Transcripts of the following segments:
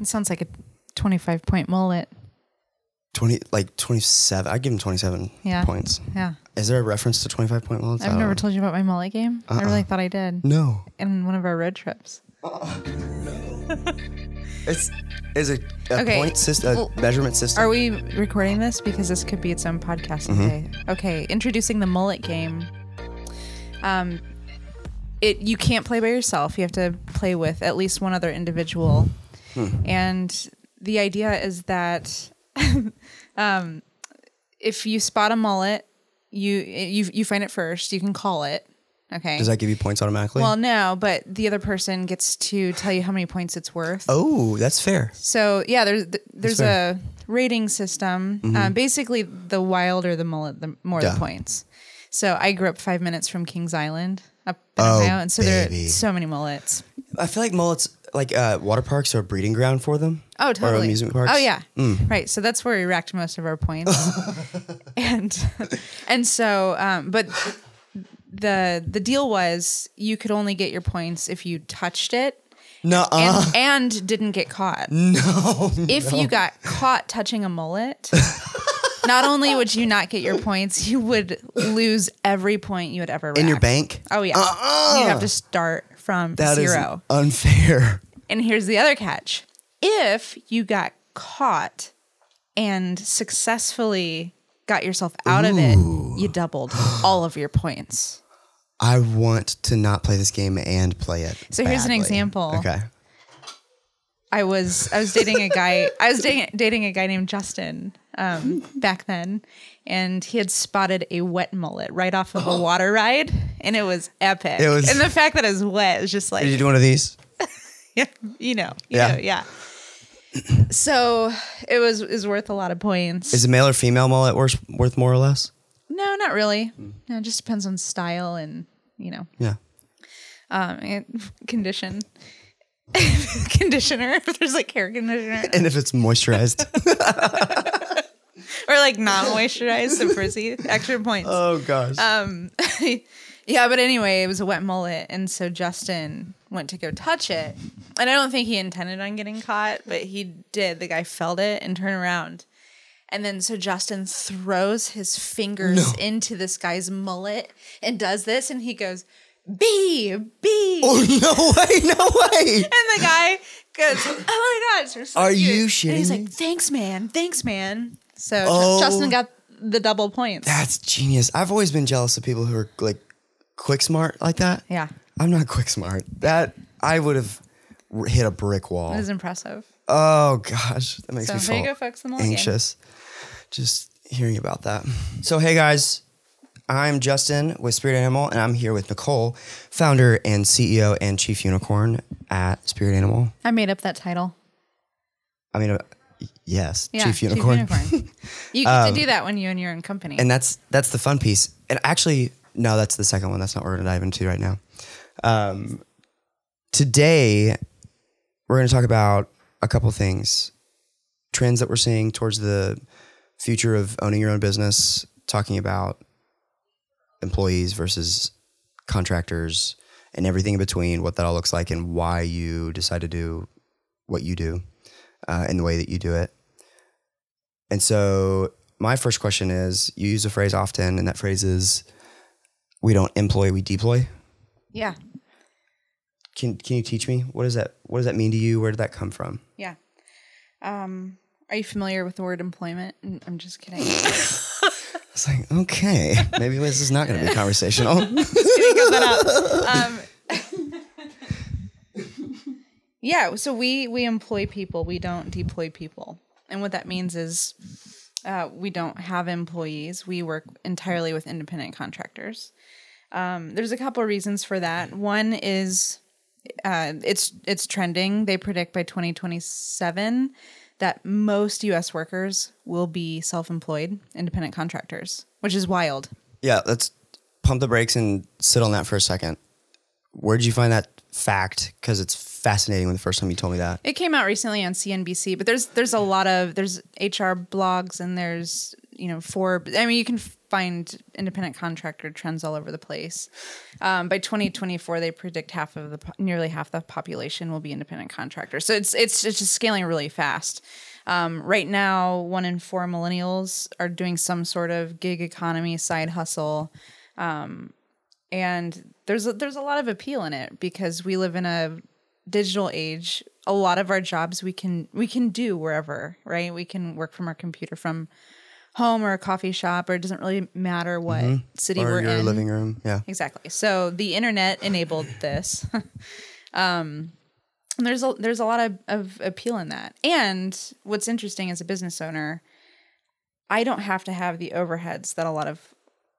It sounds like a 25 point mullet. 20, like 27. I'd give him 27 Yeah. points. Yeah. Is there a reference to 25 point mullets? I I've never know. told you about my mullet game. I really thought I did No. in one of our road trips. It's is it a Okay. point system, a Well, measurement system? Are we recording this? Because this could be its own podcast Mm-hmm. today. Okay, introducing the mullet game. Um, it you can't play by yourself. You have to play with at least one other individual. Hmm. And the idea is that um, if you spot a mullet, you you you find it first. You can call it. Okay. Does that give you points automatically? well, no, but the other person gets to tell you how many points it's worth. oh, that's fair. So yeah, there's there's. Mm-hmm. a rating system. Um, basically, the wilder the mullet, the more Yeah. the points. So I grew up five minutes from Kings Island up in Oh, Ohio, and so there are so many mullets. I feel like mullets, like uh, water parks, are a breeding ground for them. Oh, totally. Or amusement parks. Oh yeah, Mm. right. So that's where we racked most of our points, and and so um, but the the deal was you could only get your points if you touched it No, and, and didn't get caught. no. if you got caught touching a mullet, not only would you not get your points, you would lose every point you had ever In your bank? Oh yeah, Uh-uh. you have to start from That is zero. unfair. And here's the other catch: if you got caught and successfully got yourself out of it, you doubled all of your points. I want to not play this game and play it. So here's an example. Okay. I was I was dating a guy. I was dating dating a guy named Justin um, back then, and he had spotted a wet mullet right off of a water ride, and it was epic. It was- and the fact that it was wet is just like. Did you do one of these? yeah, you know, you Yeah. know, yeah. So it was is worth a lot of points. Is a male or female mullet worth, worth more or less? no, not really. No, it just depends on style and you know Yeah. um, and condition. Conditioner, if there's like hair conditioner, And if it's moisturized. or like not moisturized and frizzy, extra points. oh gosh. Um, yeah, but anyway, it was a wet mullet, and so Justin went to go touch it, and I don't think he intended on getting caught, but he did. The guy felt it and turned around, and then so Justin throws his fingers into this guy's mullet and does this, and he goes. B B oh no way! No way! and the guy goes, "Oh my gosh, you're so Are cute." you And he's like, "Thanks, man. Thanks, man." So Oh. Justin got the double points. That's genius. I've always been jealous of people who are like quick smart like that. yeah, I'm not quick smart. That I would have r- hit a brick wall. it was impressive. Oh gosh, that makes So me feel go, folks. Game. anxious. Just hearing about that. So hey guys, I'm Justin with Spirit Animal, and I'm here with Nicole, founder and CEO and chief unicorn at Spirit Animal. I made up that title. I mean, yes, Yeah, chief unicorn. you get to do that when you and your own company. and that's that's the fun piece. And actually, no, that's the second one. That's not what we're gonna dive into right now. Um, today, we're gonna talk about a couple things, trends that we're seeing towards the future of owning your own business. Talking about employees versus contractors and everything in between, what that all looks like, and why you decide to do what you do uh, in the way that you do it. And so, my first question is you use a phrase often, and that phrase is we don't employ, we deploy. yeah, Can, can you teach me? What does that what does that mean to you? Where did that come from? yeah. Um, are you familiar with the word employment? I'm just kidding. I was like, okay, maybe this is not going to be conversational. Kidding, cut that out. Um, yeah, so we we employ people. We don't deploy people, and what that means is uh, we don't have employees. We work entirely with independent contractors. Um, there's a couple of reasons for that. One is uh, it's it's trending. They predict by 2027 that most U.S. workers will be self-employed, independent contractors, which is wild. yeah, let's pump the brakes and sit on that for a second. Where did you find that fact? Because it's fascinating when the first time you told me that. It came out recently on CNBC, but there's there's a lot of there's HR blogs and there's you know, for I mean, you can find independent contractor trends all over the place. Um, by 2024, they predict half of the nearly half the population will be independent contractors. So it's it's it's just scaling really fast. Um, right now, one in four millennials are doing some sort of gig economy side hustle, um, and there's a, there's a lot of appeal in it because we live in a digital age. A lot of our jobs we can we can do wherever, right? We can work from our computer from home or a coffee shop, or it doesn't really matter what city or we're your in. living room. Yeah. Exactly. So the internet enabled this. um, and there's a there's a lot of, of appeal in that. And what's interesting as a business owner, I don't have to have the overheads that a lot of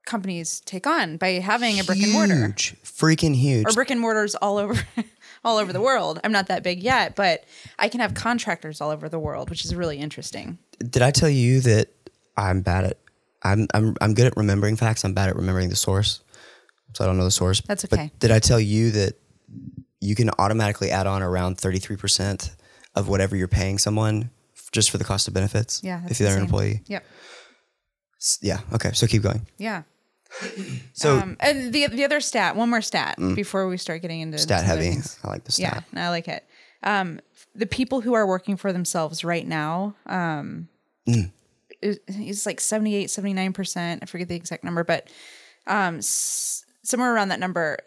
companies take on by having a brick and mortar Huge. Freaking huge. or brick and mortars all over all over the world. I'm not that big yet, but I can have contractors all over the world, which is really interesting. Did I tell you that I'm bad at I'm I'm I'm good at remembering facts. I'm bad at remembering the source. So I don't know the source. That's But okay. did I tell you that you can automatically add on around 33% of whatever you're paying someone just for the cost of benefits? Yeah, If they're an employee. Yep. Yeah. Okay. So keep going. Yeah. So Um, and the the other stat, one more stat before we start getting into Mm. stat heavy. things. I like the stat. no, I like it. Um, the people who are working for themselves right now, um, Mm. is, is like 78, 79%. I forget the exact number, but um, s- somewhere around that number,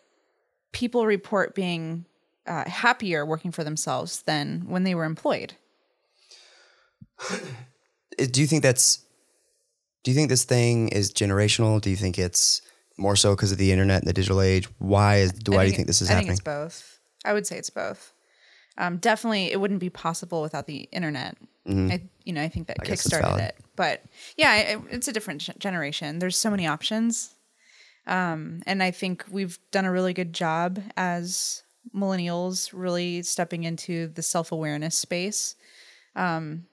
people report being uh, happier working for themselves than when they were employed. Do you think that's do you think this thing is generational? Do you think it's more so because of the internet and the digital age? Why is why do you think this is I happening? I think it's both. I would say it's both. Um, definitely, it wouldn't be possible without the internet. I, you know, I think that Mm-hmm. kickstarted it. But yeah, it, it's a different generation. There's so many options, um, and I think we've done a really good job as millennials, really stepping into the self awareness space. Um,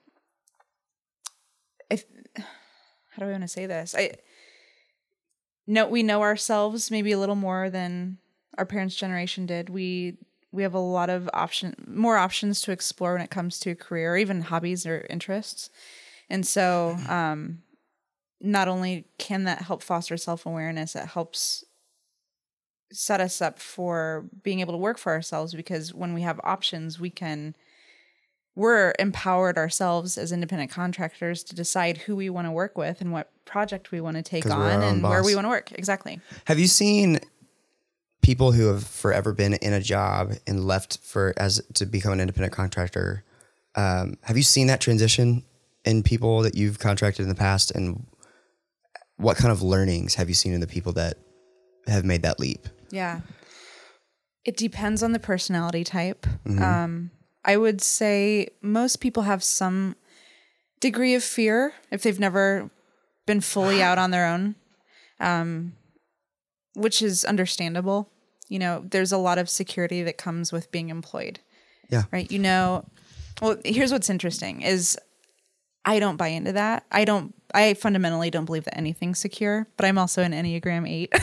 if how do I want to say this? I know we know ourselves maybe a little more than our parents' generation did. We we have a lot of option more options to explore when it comes to career or even hobbies or interests. And so um not only can that help foster self-awareness, it helps set us up for being able to work for ourselves because when we have options, we can we're empowered ourselves as independent contractors to decide who we want to work with and what project we want to take on and where we want to work. Exactly. Have you seen people who have forever been in a job and left for as to become an independent contractor? Um, have you seen that transition in people that you've contracted in the past, and what kind of learnings have you seen in the people that have made that leap? Yeah. It depends on the personality type. Mm-hmm. Um, I would say most people have some degree of fear if they've never been fully out on their own, um, which is understandable. You know, there's a lot of security that comes with being employed. Yeah. Right. You know, well, here's what's interesting is I don't buy into that. I don't, I fundamentally don't believe that anything's secure, but I'm also an Enneagram 8. I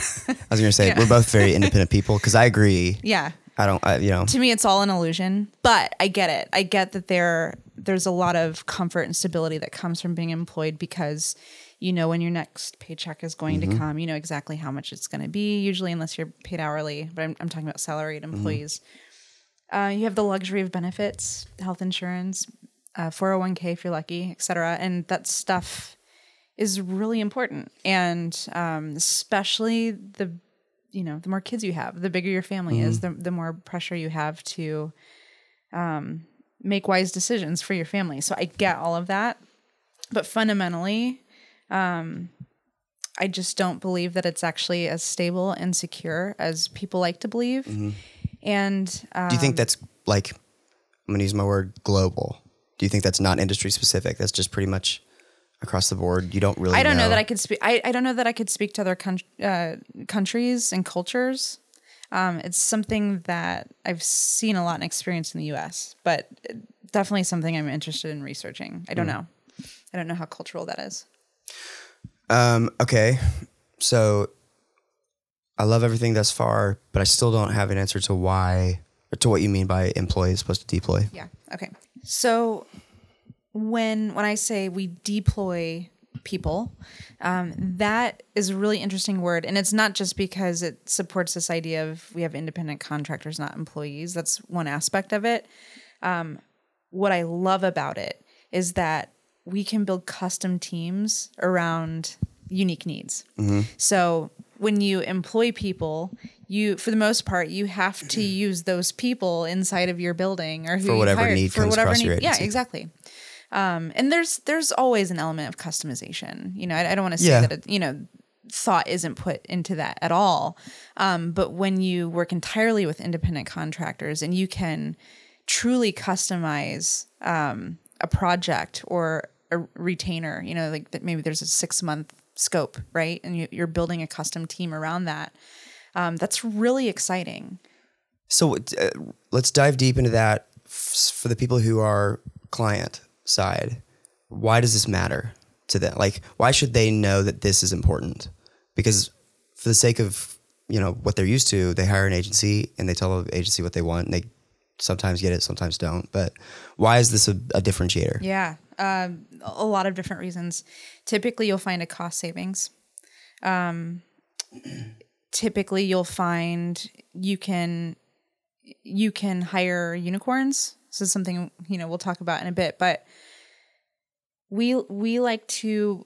was going to say we're both very independent people because I agree. yeah. I don't, I, you know, to me it's all an illusion but i get it. I get that there there's a lot of comfort and stability that comes from being employed because you know when your next paycheck is going to come you know exactly how much it's going to be usually unless you're paid hourly but i'm, I'm talking about salaried employees. Uh, you have the luxury of benefits health insurance uh, 401k if you're lucky etc and that stuff is really important. And um, especially the you know the more kids you have the bigger your family is the, the more pressure you have to um, make wise decisions for your family. So i get all of that. But fundamentally um, i just don't believe that it's actually as stable and secure as people like to believe. And uh, do you think that's like, I'm going to use my word global. Do you think that's not industry specific? That's just pretty much across the board. You don't really I don't know, that I could speak. I, I don't know that I could speak to other coun- uh, countries and cultures. Um, it's something that I've seen a lot and experienced in the U.S., but definitely something I'm interested in researching. I don't know. I don't know how cultural that is. Um, okay. So I love everything thus far, but I still don't have an answer to why or to what you mean by employee is supposed to deploy. Yeah. Okay. So when when I say we deploy people. Um, that is a really interesting word. And it's not just because it supports this idea of we have independent contractors, not employees. That's one aspect of it. Um, what I love about it is that we can build custom teams around unique needs. So when you employ people, you for the most part you have to use those people inside of your building or who For you whatever hired, need comes across your Yeah, exactly. Um, and there's there's always an element of customization. You know, I, I don't want to say Yeah. that it, you know thought isn't put into that at all. Um, but when you work entirely with independent contractors and you can truly customize um, a project or a retainer, you know, like that maybe there's a six month scope, right? And you, you're building a custom team around that. Um, that's really exciting. So uh, let's dive deep into that f- for the people who are client side. Why does this matter to them? Like, why should they know that this is important? Because for the sake of you know what they're used to, they hire an agency and they tell the agency what they want. And they sometimes get it, sometimes don't. But why is this a, a differentiator? Yeah, um, a lot of different reasons. Typically, you'll find a cost savings. Um, typically, you'll find you can you can hire unicorns. This is something you know we'll talk about in a bit, but we we like to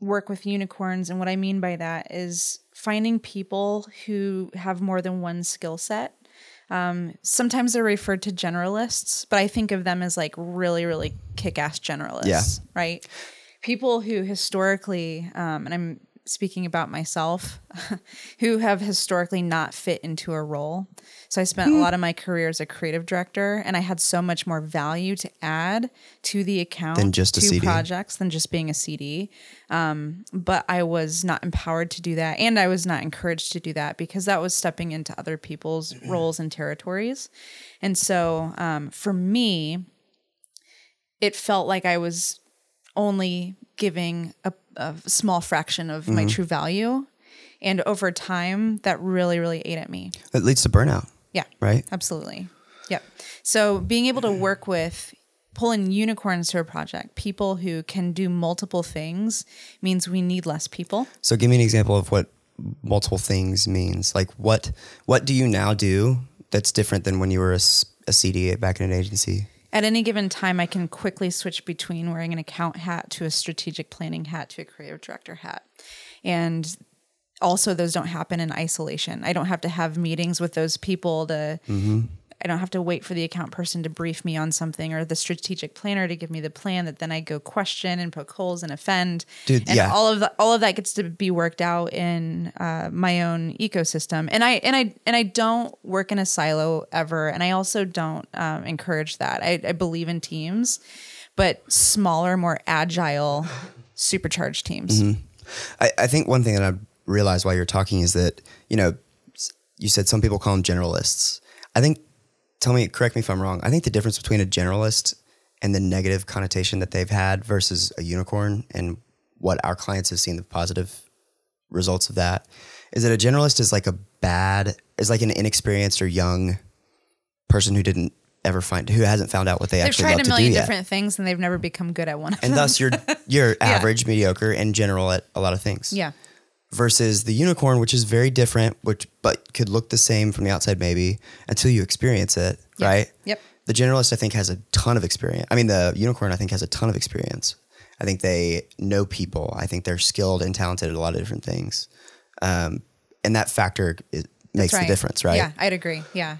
work with unicorns, and what I mean by that is finding people who have more than one skill set Um, sometimes they're referred to generalists, but I think of them as like really, really kick ass generalists, Yeah. right? People who historically, um, and I'm speaking about myself, who have historically not fit into a role. So I spent Hmm. a lot of my career as a creative director, and I had so much more value to add to the account Than just a to CD. projects than just being a CD but I was not empowered to do that. And I was not encouraged to do that because that was stepping into other people's roles and territories. And so um, for me, it felt like I was only giving a, a small fraction of my mm-hmm. true value. And over time, that really, really ate at me. That leads to burnout, Yeah. right? Absolutely. Yep. So being able to work with pulling unicorns to a project, people who can do multiple things means we need less people. So give me an example of what multiple things means. Like what what do you now do that's different than when you were a, a CD back in an agency? At any given time, I can quickly switch between wearing an account hat to a strategic planning hat to a creative director hat. And also, those don't happen in isolation. I don't have to have meetings with those people to. Mm-hmm. I don't have to wait for the account person to brief me on something or the strategic planner to give me the plan that then I go question and poke holes and offend. Dude, and yeah. all of the, all of that gets to be worked out in uh, my own ecosystem. And I and I and I don't work in a silo ever. And I also don't um, encourage that. I, I believe in teams, but smaller, more agile, supercharged teams. I, I think one thing that I realized while you're talking is that, you know, you said some people call them generalists. I think, tell me, correct me if I'm wrong. I think the difference between a generalist and the negative connotation that they've had versus a unicorn and what our clients have seen the positive results of that is that a generalist is like a bad, is like an inexperienced or young person who didn't ever find, who hasn't found out what they They've actually tried love a to do million yet. different things and they've never become good at one of And them. thus you're, you're average, mediocre, and general at a lot of things yeah. Versus the unicorn, which is very different, which but could look the same from the outside maybe until you experience it, Yeah. right? Yep. The generalist, I think, has a ton of experience. I mean, the unicorn, I think, has a ton of experience. I think they know people. I think they're skilled and talented at a lot of different things, um, and that factor is, makes That's the difference, right? Yeah, I'd agree. Yeah.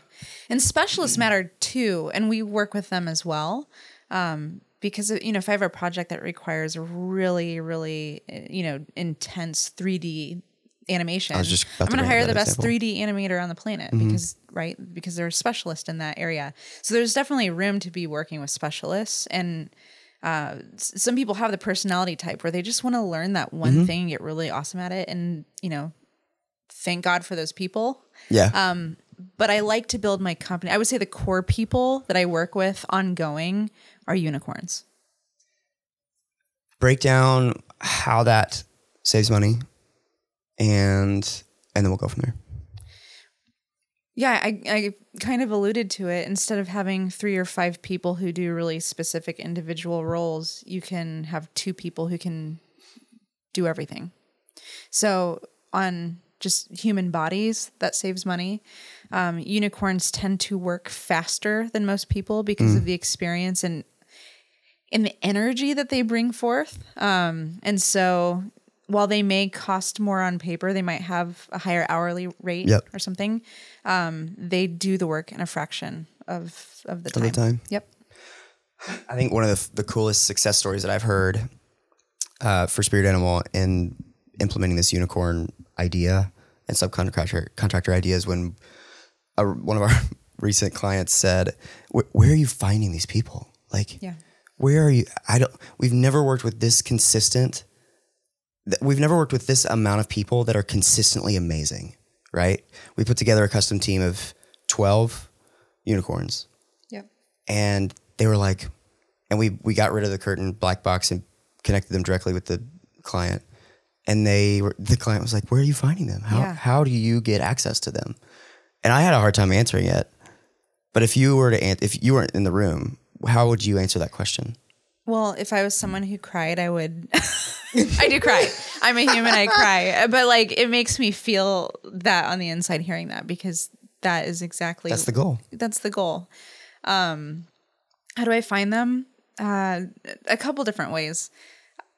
And specialists matter too. And we work with them as well. Um, because, you know, if I have a project that requires really, really, uh, you know, intense 3D animation, I was just I'm going to hire the best example. 3D animator on the planet Mm-hmm. because, right, because they're a specialist in that area. So there's definitely room to be working with specialists. And uh, some people have the personality type where they just want to learn that one Mm-hmm. thing, get really awesome at it. And, you know, thank God for those people Yeah. Um, but I like to build my company. I would say the core people that I work with ongoing are unicorns. Break down how that saves money, and and then we'll go from there. Yeah, I, I kind of alluded to it. Instead of having three or five people who do really specific individual roles, you can have two people who can do everything. So on just human bodies, that saves money. Um, unicorns tend to work faster than most people because of the experience and in the energy that they bring forth. Um, and so while they may cost more on paper, they might have a higher hourly rate Yep. or something. Um, they do the work in a fraction of of the time. the time. Yep. I think one of the, the coolest success stories that I've heard uh, for Spirit Animal in implementing this unicorn idea and subcontractor contractor ideas when a, one of our recent clients said, "Where are you finding these people? Like, Yeah. where are you? I don't. We've never worked with this consistent. We've never worked with this amount of people that are consistently amazing. Right? We put together a custom team of twelve unicorns." Yep. and they were like, and we we got rid of the curtain black box and connected them directly with the client, and they were the client was like, "Where are you finding them? How Yeah. how do you get access to them?" And I had a hard time answering it, but if you were to an- if you weren't in the room, how would you answer that question? Well, if I was someone who cried, I would. I do cry. I'm a human. I cry, but like it makes me feel that on the inside hearing that because that is exactly That's the goal. that's the goal. Um, how do I find them? Uh, a couple different ways.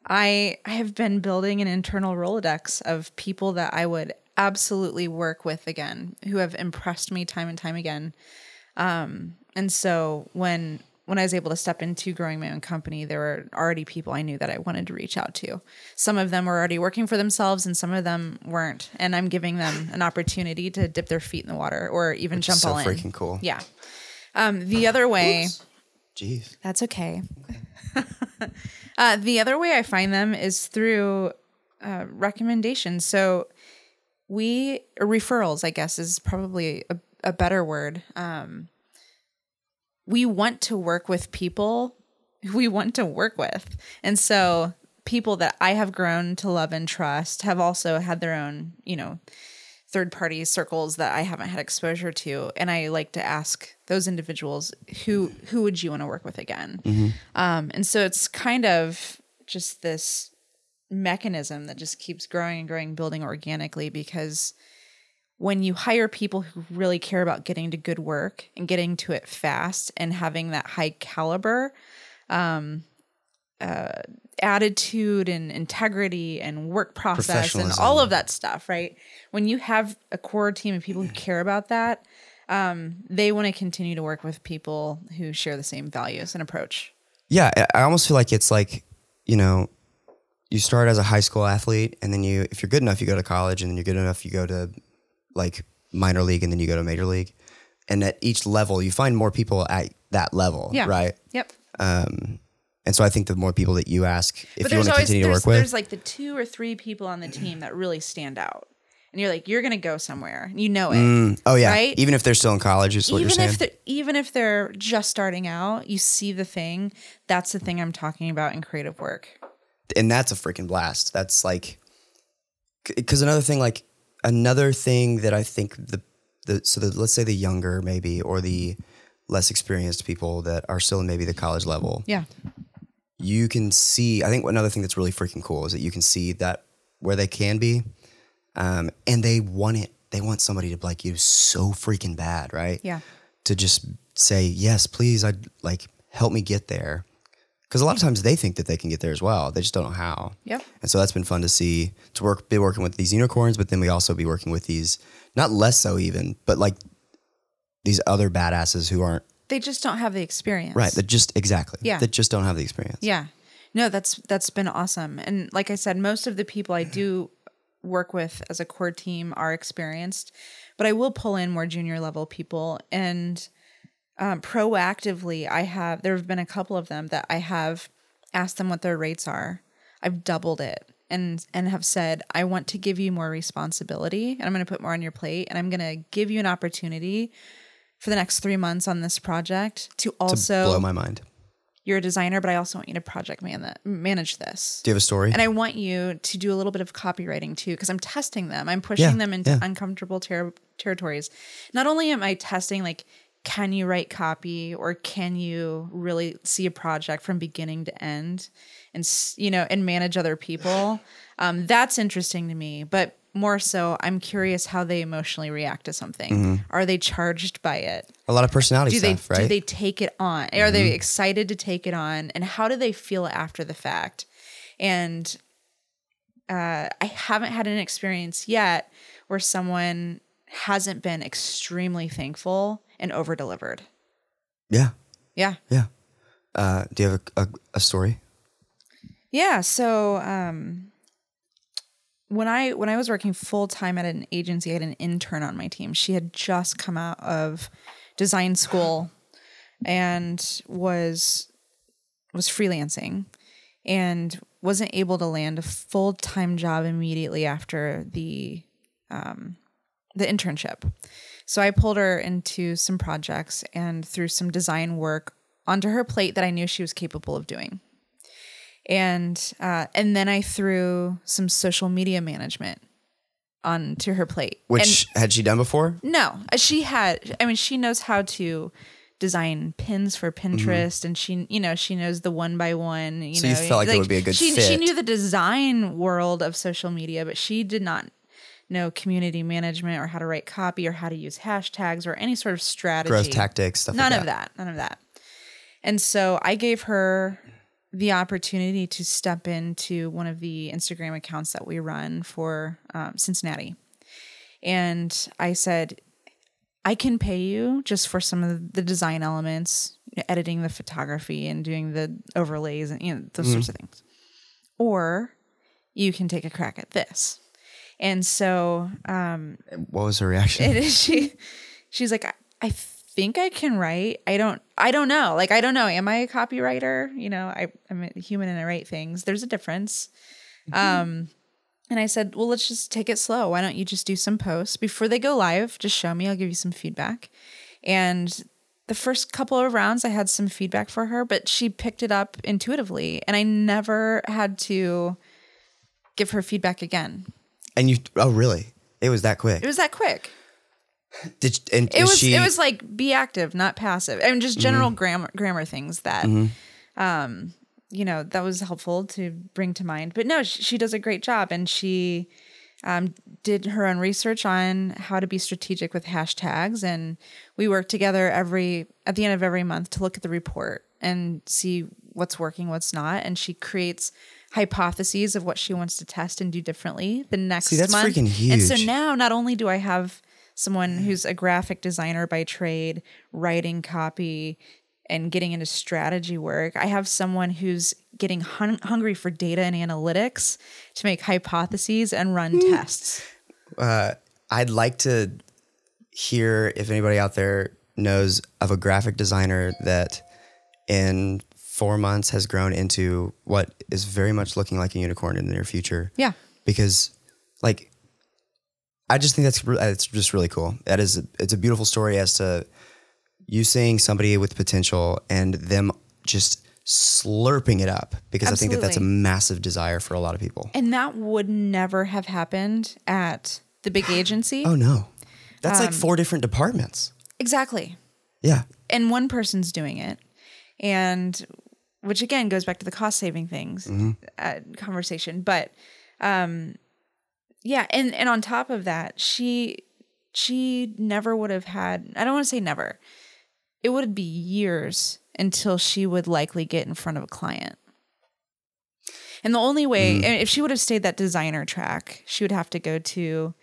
I I have been building an internal Rolodex of people that I would absolutely work with again, who have impressed me time and time again. Um, and so when when I was able to step into growing my own company, there were already people I knew that I wanted to reach out to. Some of them were already working for themselves, and some of them weren't. And I'm giving them an opportunity to dip their feet in the water or even jump so all in. freaking cool. Yeah. Um, the other way, Jeez. that's okay. uh, the other way I find them is through uh, recommendations. So we referrals, I guess, is probably a, a better word. Um, we want to work with people we want to work with, and so people that I have grown to love and trust have also had their own, you know, third party circles that I haven't had exposure to, and I like to ask those individuals who who would you want to work with again, um, and so it's kind of just this mechanism that just keeps growing and growing, building organically because when you hire people who really care about getting to good work and getting to it fast and having that high caliber um, uh, attitude and integrity and work process and all of that stuff, right? When you have a core team of people who care about that, um, they want to continue to work with people who share the same values and approach. Yeah, I- I almost feel like it's like, you know, you start as a high school athlete, and then you, if you're good enough, you go to college, and then you're good enough, you go to like minor league, and then you go to major league. And at each level, you find more people at that level, Yeah. right? Yep. Um, and so I think the more people that you ask, if but you want to always continue to work with, there's like the two or three people on the team that really stand out, and you're like, you're gonna go somewhere. You know it. Mm, oh yeah, right? even if they're still in college, is what even you're saying. if even if they're just starting out, you see the thing. That's the thing I'm talking about in creative work. And that's a freaking blast. That's like, because another thing, like another thing that I think the the so the let's say the younger maybe or the less experienced people that are still in maybe the college level, Yeah. you can see. I think another thing that's really freaking cool is that you can see that where they can be, um, and they want it. They want somebody to like you so freaking bad, right? Yeah. to just say yes please i'd like help me get there because a lot of times they think that they can get there as well they just don't know how Yep. and so that's been fun to see to work be working with these unicorns but then we also be working with these not less so even but like these other badasses who aren't They just don't have the experience. right that just exactly Yeah. that just don't have the experience Yeah. No, that's that's been awesome. And like I said, most of the people I do work with as a core team are experienced, but I will pull in more junior level people and um, proactively I have there have been a couple of them that I have asked them what their rates are. I've doubled it and and have said I want to give you more responsibility and I'm going to put more on your plate and I'm going to give you an opportunity for the next 3 months on this project to also blow my mind you're a designer, but I also want you to project man that manage this. do you have a story And I want you to do a little bit of copywriting too, because I'm testing them. I'm pushing Yeah, them into yeah. uncomfortable ter- territories. Not only am I testing, like, can you write copy or can you really see a project from beginning to end and you know and manage other people? Um, that's interesting to me but more so i'm curious how they emotionally react to something. Are they charged by it? A lot of personality do they right? do they take it on? Are they excited to take it on? And how do they feel after the fact? And uh, i haven't had an experience yet where someone hasn't been extremely thankful and over delivered yeah, yeah. Yeah. Uh, do you have a, a, a story? yeah so um when i when i was working full-time at an agency i had an intern on my team. She had just come out of design school and was was freelancing and wasn't able to land a full-time job immediately after the um, the internship so i pulled her into some projects and threw some design work onto her plate that i knew she was capable of doing and uh, and then i threw some social media management onto her plate and, Which had she done before? no, uh, she had. I mean, she knows how to design pins for Pinterest, and she, you know, she knows the one by one. You Mm-hmm. So know, you felt like it would be a good she, She knew the design world of social media, but she did not know community management or how to write copy or how to use hashtags or any sort of strategy. Growth tactics, stuff None like of that. None of that. And so I gave her the opportunity to step into one of the Instagram accounts that we run for um, Cincinnati. And I said, I can pay you just for some of the design elements, editing the photography and doing the overlays and you know those sorts of things. Or you can take a crack at this. And so um, What was her reaction? it is she she's like I, I think I can write. I don't I don't know. Like I don't know. Am I a copywriter? You know, I, I'm a human and I write things. There's a difference. Um and I said, well, let's just take it slow. Why don't you just do some posts before they go live? Just show me. I'll give you some feedback. And the first couple of rounds, I had some feedback for her, but she picked it up intuitively. And I never had to give her feedback again. And you? Oh, really? It was that quick. It was that quick. Did and it was she? it was like be active not passive i mean just general grammar grammar things that um you know that was helpful to bring to mind but no she, she does a great job and she um, did her own research on how to be strategic with hashtags and we work together every at the end of every month to look at the report and see what's working what's not and she creates hypotheses of what she wants to test and do differently the next See, that's month. freaking and so now not only do i have someone who's a graphic designer by trade writing copy and getting into strategy work i have someone who's getting hun- hungry for data and analytics to make hypotheses and run tests. Uh, I'd like to hear if anybody out there knows of a graphic designer that in four months has grown into what is very much looking like a unicorn in the near future. yeah because like I just think that's it's just really cool. That is it's a beautiful story as to you seeing somebody with potential and them just slurping it up because I think that that's a massive desire for a lot of people. and that would never have happened at the big agency Oh no. That's Um, like four different departments. exactly Yeah. and one person's doing it and which again goes back to the cost saving things uh, conversation but um yeah and and on top of that she she never would have had i don't want to say never. It would be years until she would likely get in front of a client. And the only way and if she would have stayed that designer track she would have to go to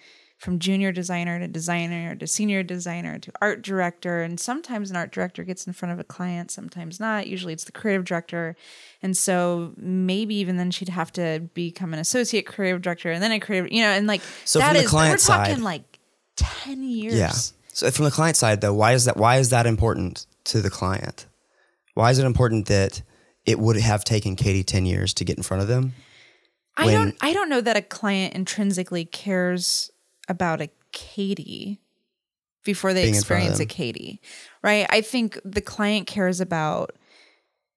from junior designer to designer to senior designer to art director and sometimes an art director gets in front of a client sometimes not usually it's the creative director and so maybe even then she'd have to become an associate creative director and then a creative you know and like So that is- we're talking like 10 years Yeah. So from the client side though, why is that why is that important to the client? Why is it important that it would have taken Katie 10 years to get in front of them? I when- don't I don't know that a client intrinsically cares about a Katie before they Being in front of experience a. Katie. Right? I think the client cares about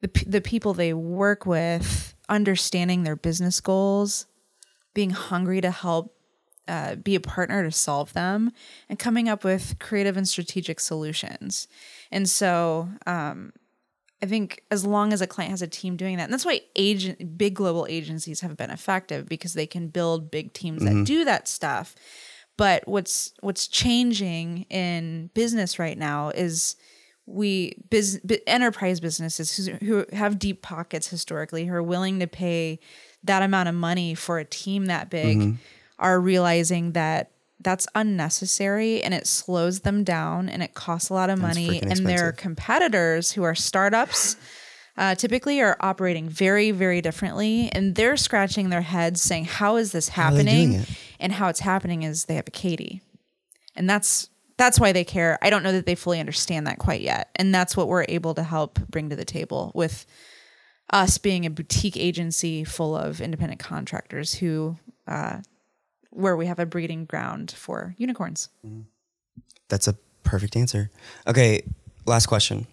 the the people they work with understanding their business goals, being hungry to help uh, be a partner to solve them and coming up with creative and strategic solutions. And so, um, I think as long as a client has a team doing that, and that's why agent big global agencies have been effective because they can build big teams that do that stuff. But what's what's changing in business right now is we biz, b- enterprise businesses who, who have deep pockets historically who are willing to pay that amount of money for a team that big are realizing that that's unnecessary and it slows them down and it costs a lot of money. and their competitors who are startups uh, typically are operating very very differently and they're scratching their heads saying how is this are they doing happening? And how it's happening is they have a katie and that's that's why they care i don't know that they fully understand that quite yet and that's what we're able to help bring to the table with us being a boutique agency full of independent contractors who uh, where we have a breeding ground for unicorns That's a perfect answer. Okay, last question.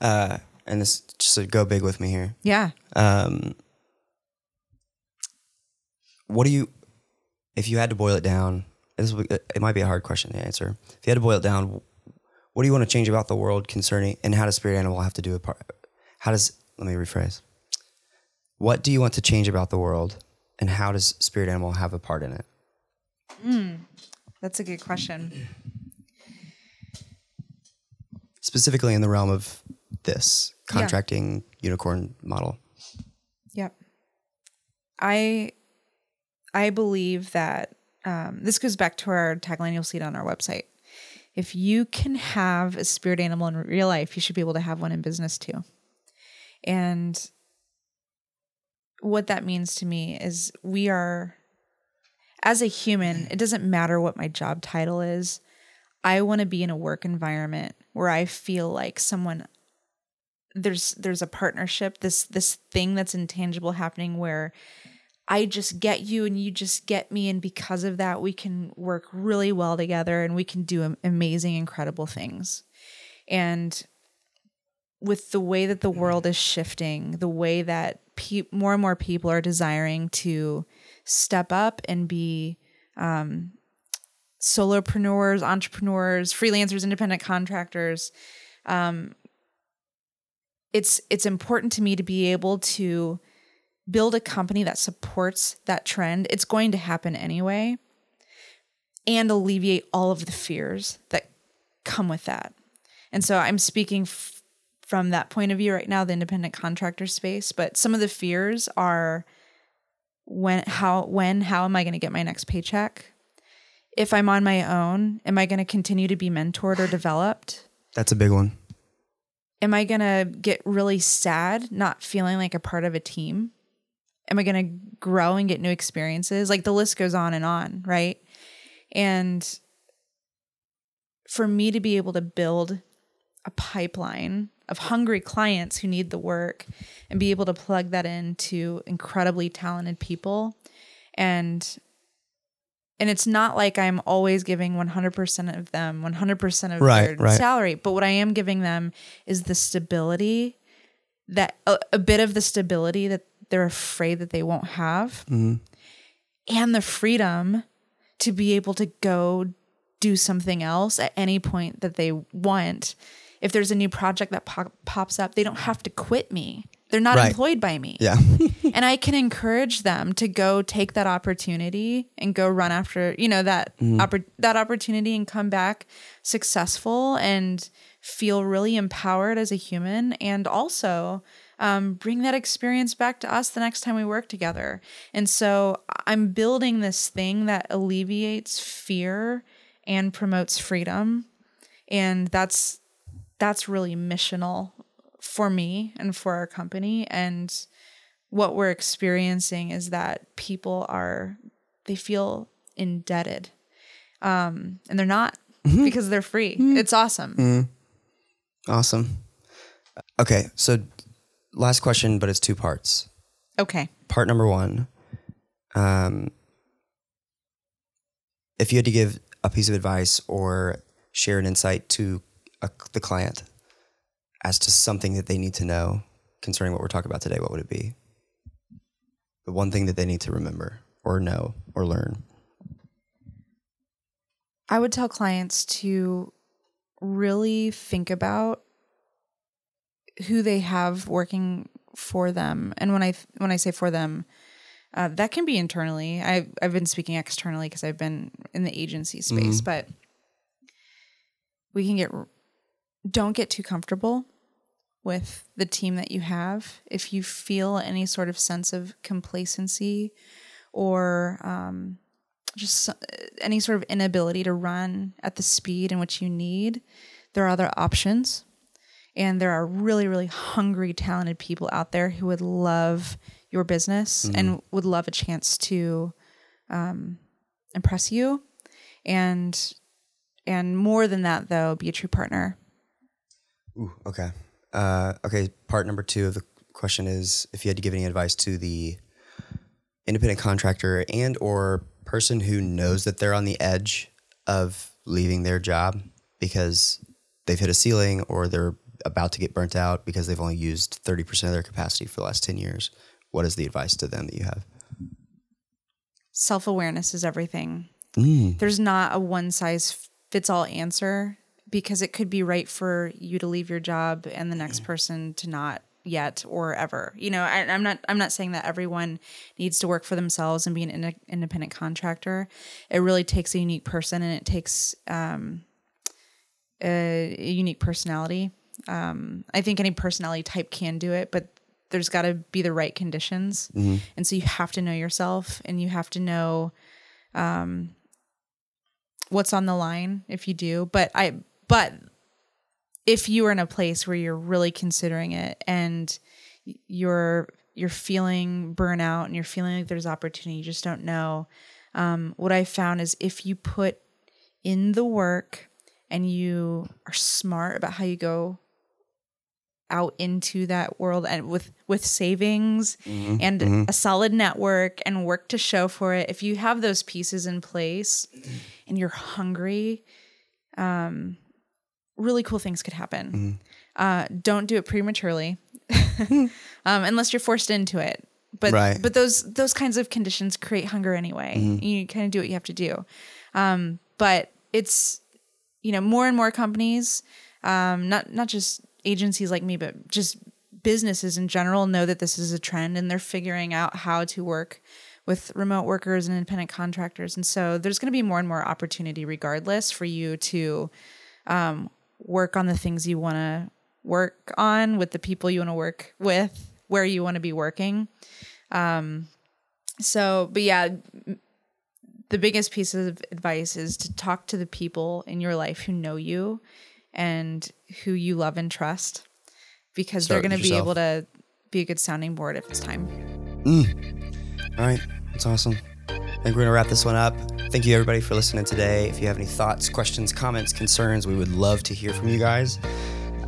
Uh, and this just to go big with me here. yeah Um, what do you, if you had to boil it down, this will- uh, it might be a hard question to answer. If you had to boil it down, what do you want to change about the world concerning, and how does Spirit Animal have to do a part? How does, let me rephrase. What do you want to change about the world, and how does Spirit Animal have a part in it? Hmm, that's a good question Specifically in the realm of this contracting unicorn model. Yep. I I believe that um, this goes back to our tagline. You'll see it on our website. If you can have a spirit animal in real life, you should be able to have one in business too. And what that means to me is we are, as a human, it doesn't matter what my job title is. I want to be in a work environment where I feel like someone there's there's a partnership this this thing that's intangible happening where I just get you and you just get me and because of that we can work really well together and we can do amazing incredible things. And with the way that the world is shifting, the way that pe- more and more people are desiring to step up and be um, solopreneurs, entrepreneurs, freelancers, independent contractors, it's it's important to me to be able to build a company that supports that trend. It's going to happen anyway. And alleviate all of the fears that come with that. And so I'm speaking f- from that point of view right now, the independent contractor space, but some of the fears are when how when how am I going to get my next paycheck? If I'm on my own, am I going to continue to be mentored or developed? That's a big one. am I going to get really sad not feeling like a part of a team? Am I going to grow and get new experiences? Like the list goes on and on, right? And for me to be able to build a pipeline of hungry clients who need the work and be able to plug that into incredibly talented people and and it's not like I'm always giving 100% of them 100% of Right, their right. salary, but what I am giving them is the stability that a, a bit of the stability that they're afraid that they won't have mm-hmm. and the freedom to be able to go do something else at any point that they want. If there's a new project that pop- pops up, they don't have to quit me. They're not Right. employed by me Yeah. and I can encourage them to go take that opportunity and go run after you know that mm-hmm. oppor- that opportunity and come back successful and feel really empowered as a human and also um, bring that experience back to us the next time we work together. And so I'm building this thing that alleviates fear and promotes freedom, and that's that's really missional for me and for our company. And what we're experiencing is that people are they feel indebted. Um and they're not because they're free. It's awesome. Mm-hmm. Awesome. Okay, so last question, but it's two parts. okay Part number one, um, if you had to give a piece of advice or share an insight to a, the client as to something that they need to know concerning what we're talking about today, what would it be? The one thing that they need to remember or know or learn. I would tell clients to really think about who they have working for them. And when I when I say for them, uh, that can be internally. I've I've been speaking externally because I've been in the agency space, but we can get don't get too comfortable with the team that you have. If you feel any sort of sense of complacency or um, just any sort of inability to run at the speed in which you need, there are other options. And there are really, really hungry, talented people out there who would love your business and would love a chance to um, impress you. And and more than that, though, be a true partner. Ooh, okay. Uh, okay. Part number two of the question is if you had to give any advice to the independent contractor and or person who knows that they're on the edge of leaving their job because they've hit a ceiling or they're about to get burnt out because they've only used 30% of their capacity for the last 10 years. What is the advice to them that you have? Self awareness is everything. Mm. There's not a one size fits all answer because it could be right for you to leave your job and the next person to not yet or ever. You know, I, I'm not I'm not saying that everyone needs to work for themselves and be an inde- independent contractor. It really takes a unique person and it takes um, a, a unique personality. Um, I think any personality type can do it, but there's got to be the right conditions, and so you have to know yourself and you have to know what's on the line if you do. But I but if you are in a place where you're really considering it and you're you're feeling burnout and you're feeling like there's opportunity, you just don't know. Um, what I found is if you put in the work and you are smart about how you go out into that world and with with savings and a solid network and work to show for it. If you have those pieces in place and you're hungry um really cool things could happen. Uh don't do it prematurely um unless you're forced into it. But Right. but those those kinds of conditions create hunger anyway. You kind of do what you have to do. Um but it's you know more and more companies um not not just agencies like me but just businesses in general know that this is a trend and they're figuring out how to work with remote workers and independent contractors. And so there's going to be more and more opportunity regardless for you to um, work on the things you want to work on with the people you want to work with where you want to be working. Um, so but yeah the biggest piece of advice is to talk to the people in your life who know you and who you love and trust because Start they're going to be able to be a good sounding board if it's time. All right, that's awesome. I think we're gonna wrap this one up. Thank you everybody for listening today. If you have any thoughts, questions, comments, concerns, we would love to hear from you guys.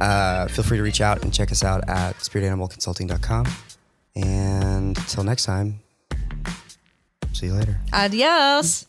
Uh, feel free to reach out and check us out at spiritanimalconsulting.com. And until next time, see you later. Adios.